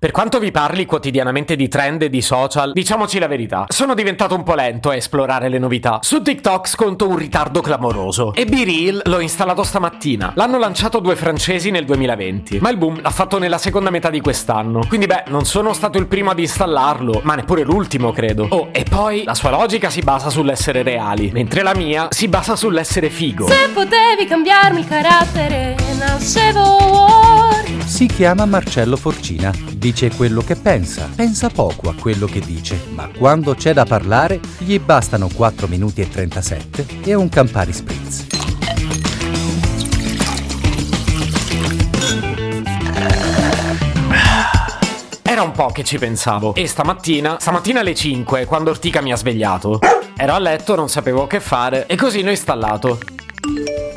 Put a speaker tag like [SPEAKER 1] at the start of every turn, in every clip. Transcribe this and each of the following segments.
[SPEAKER 1] Per quanto vi parli quotidianamente di trend e di social, diciamoci la verità, sono diventato un po' lento a esplorare le novità. Su TikTok sconto un ritardo clamoroso. E B-Reel l'ho installato stamattina. L'hanno lanciato due francesi nel 2020, ma il boom l'ha fatto nella seconda metà di quest'anno. Quindi beh, non sono stato il primo ad installarlo, ma neppure l'ultimo, credo. Oh, e poi la sua logica si basa sull'essere reali, mentre la mia si basa sull'essere figo.
[SPEAKER 2] Se potevi cambiarmi il carattere, nascevo
[SPEAKER 3] Si chiama Marcello Forcina, dice quello che pensa, pensa poco a quello che dice, ma quando c'è da parlare gli bastano 4 minuti e 37 e un Campari Spritz.
[SPEAKER 1] Era un po' che ci pensavo. E stamattina, stamattina alle 5, quando Ortica mi ha svegliato, ero a letto, non sapevo che fare, e così l'ho installato.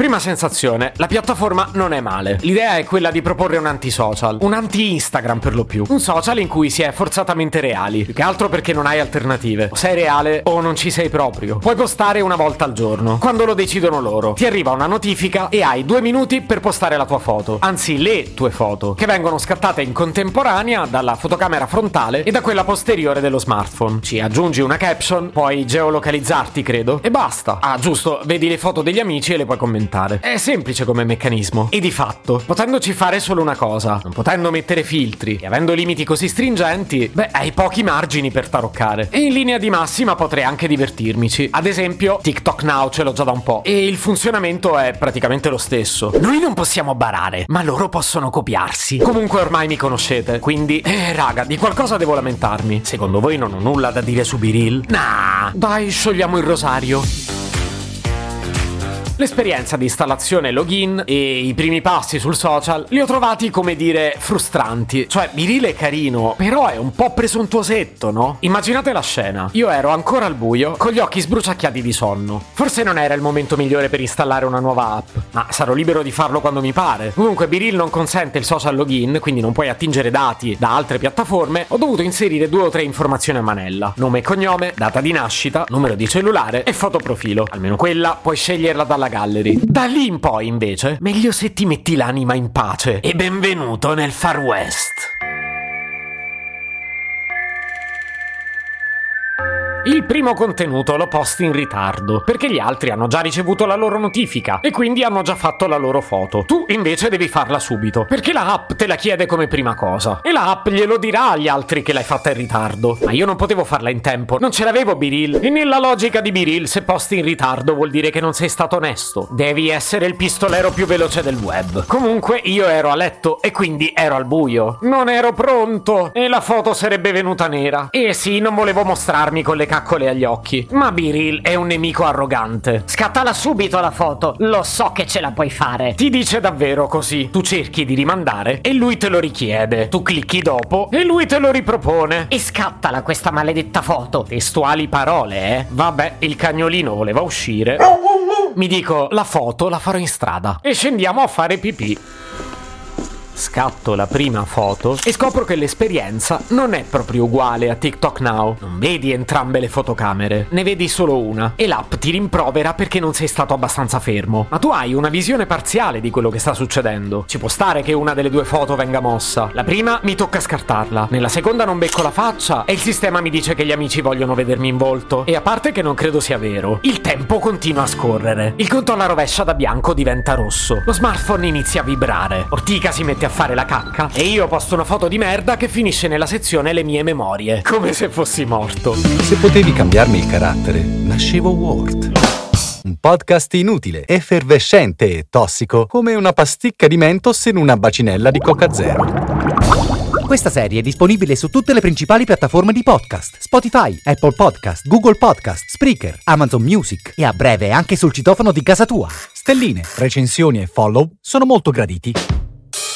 [SPEAKER 1] Prima sensazione, la piattaforma non è male. L'idea è quella di proporre un anti-social, un anti-Instagram per lo più. Un social in cui si è forzatamente reali, più che altro perché non hai alternative. O sei reale o non ci sei proprio. Puoi postare una volta al giorno, quando lo decidono loro. Ti arriva una notifica e hai due minuti per postare la tua foto, anzi le tue foto, che vengono scattate in contemporanea dalla fotocamera frontale e da quella posteriore dello smartphone. Ci aggiungi una caption, puoi geolocalizzarti, credo, e basta. Ah, giusto, vedi le foto degli amici e le puoi commentare. È semplice come meccanismo. E di fatto, potendoci fare solo una cosa, non potendo mettere filtri e avendo limiti così stringenti, beh, hai pochi margini per taroccare. E in linea di massima potrei anche divertirmici. Ad esempio, TikTok Now ce l'ho già da un po'. E il funzionamento è praticamente lo stesso. Noi non possiamo barare, ma loro possono copiarsi. Comunque ormai mi conoscete, quindi... Eh, raga, di qualcosa devo lamentarmi. Secondo voi non ho nulla da dire su Biril? Nah, dai, sciogliamo il rosario. L'esperienza di installazione login e i primi passi sul social li ho trovati, come dire, frustranti. Cioè, Virile è carino, però è un po' presuntuosetto, no? Immaginate la scena. Io ero ancora al buio, con gli occhi sbruciacchiati di sonno. Forse non era il momento migliore per installare una nuova app, ma sarò libero di farlo quando mi pare. Comunque, Biril non consente il social login, quindi non puoi attingere dati da altre piattaforme. Ho dovuto inserire due o tre informazioni a manella: nome e cognome, data di nascita, numero di cellulare e fotoprofilo. Almeno quella puoi sceglierla dalla gallery. Da lì in poi, invece, meglio se ti metti l'anima in pace. E benvenuto nel Far West. Il primo contenuto lo posti in ritardo, perché gli altri hanno già ricevuto la loro notifica e quindi hanno già fatto la loro foto. Tu invece devi farla subito, perché la app te la chiede come prima cosa. E la app glielo dirà agli altri che l'hai fatta in ritardo. Ma io non potevo farla in tempo, non ce l'avevo Biril. E nella logica di Biril, se posti in ritardo vuol dire che non sei stato onesto. Devi essere il pistolero più veloce del web. Comunque io ero a letto e quindi ero al buio. Non ero pronto e la foto sarebbe venuta nera. E sì, non volevo mostrarmi con le caccole agli occhi. Ma Biril è un nemico arrogante.
[SPEAKER 4] Scattala subito la foto, lo so che ce la puoi fare.
[SPEAKER 1] Ti dice davvero così. Tu cerchi di rimandare e lui te lo richiede. Tu clicchi dopo e lui te lo ripropone.
[SPEAKER 4] E scattala questa maledetta foto.
[SPEAKER 1] Testuali parole, eh? Vabbè, il cagnolino voleva uscire. Mi dico, la foto la farò in strada. E scendiamo a fare pipì. Scatto la prima foto e scopro che l'esperienza non è proprio uguale a TikTok Now. Non vedi entrambe le fotocamere, ne vedi solo una. E l'app ti rimprovera perché non sei stato abbastanza fermo. Ma tu hai una visione parziale di quello che sta succedendo. Ci può stare che una delle due foto venga mossa. La prima mi tocca scartarla, nella seconda non becco la faccia e il sistema mi dice che gli amici vogliono vedermi in volto. E a parte che non credo sia vero, il tempo continua a scorrere. Il conto alla rovescia da bianco diventa rosso. Lo smartphone inizia a vibrare. Ortica si mette a fare la cacca e io posto una foto di merda che finisce nella sezione le mie memorie. Come se fossi morto.
[SPEAKER 3] Se potevi cambiarmi il carattere, nascevo Ward. Un podcast inutile, effervescente e tossico, come una pasticca di mentos in una bacinella di Coca Zero.
[SPEAKER 5] Questa serie è disponibile su tutte le principali piattaforme di podcast: Spotify, Apple Podcast, Google Podcast, Spreaker, Amazon Music e a breve anche sul citofono di casa tua.
[SPEAKER 3] Stelline, recensioni e follow sono molto graditi.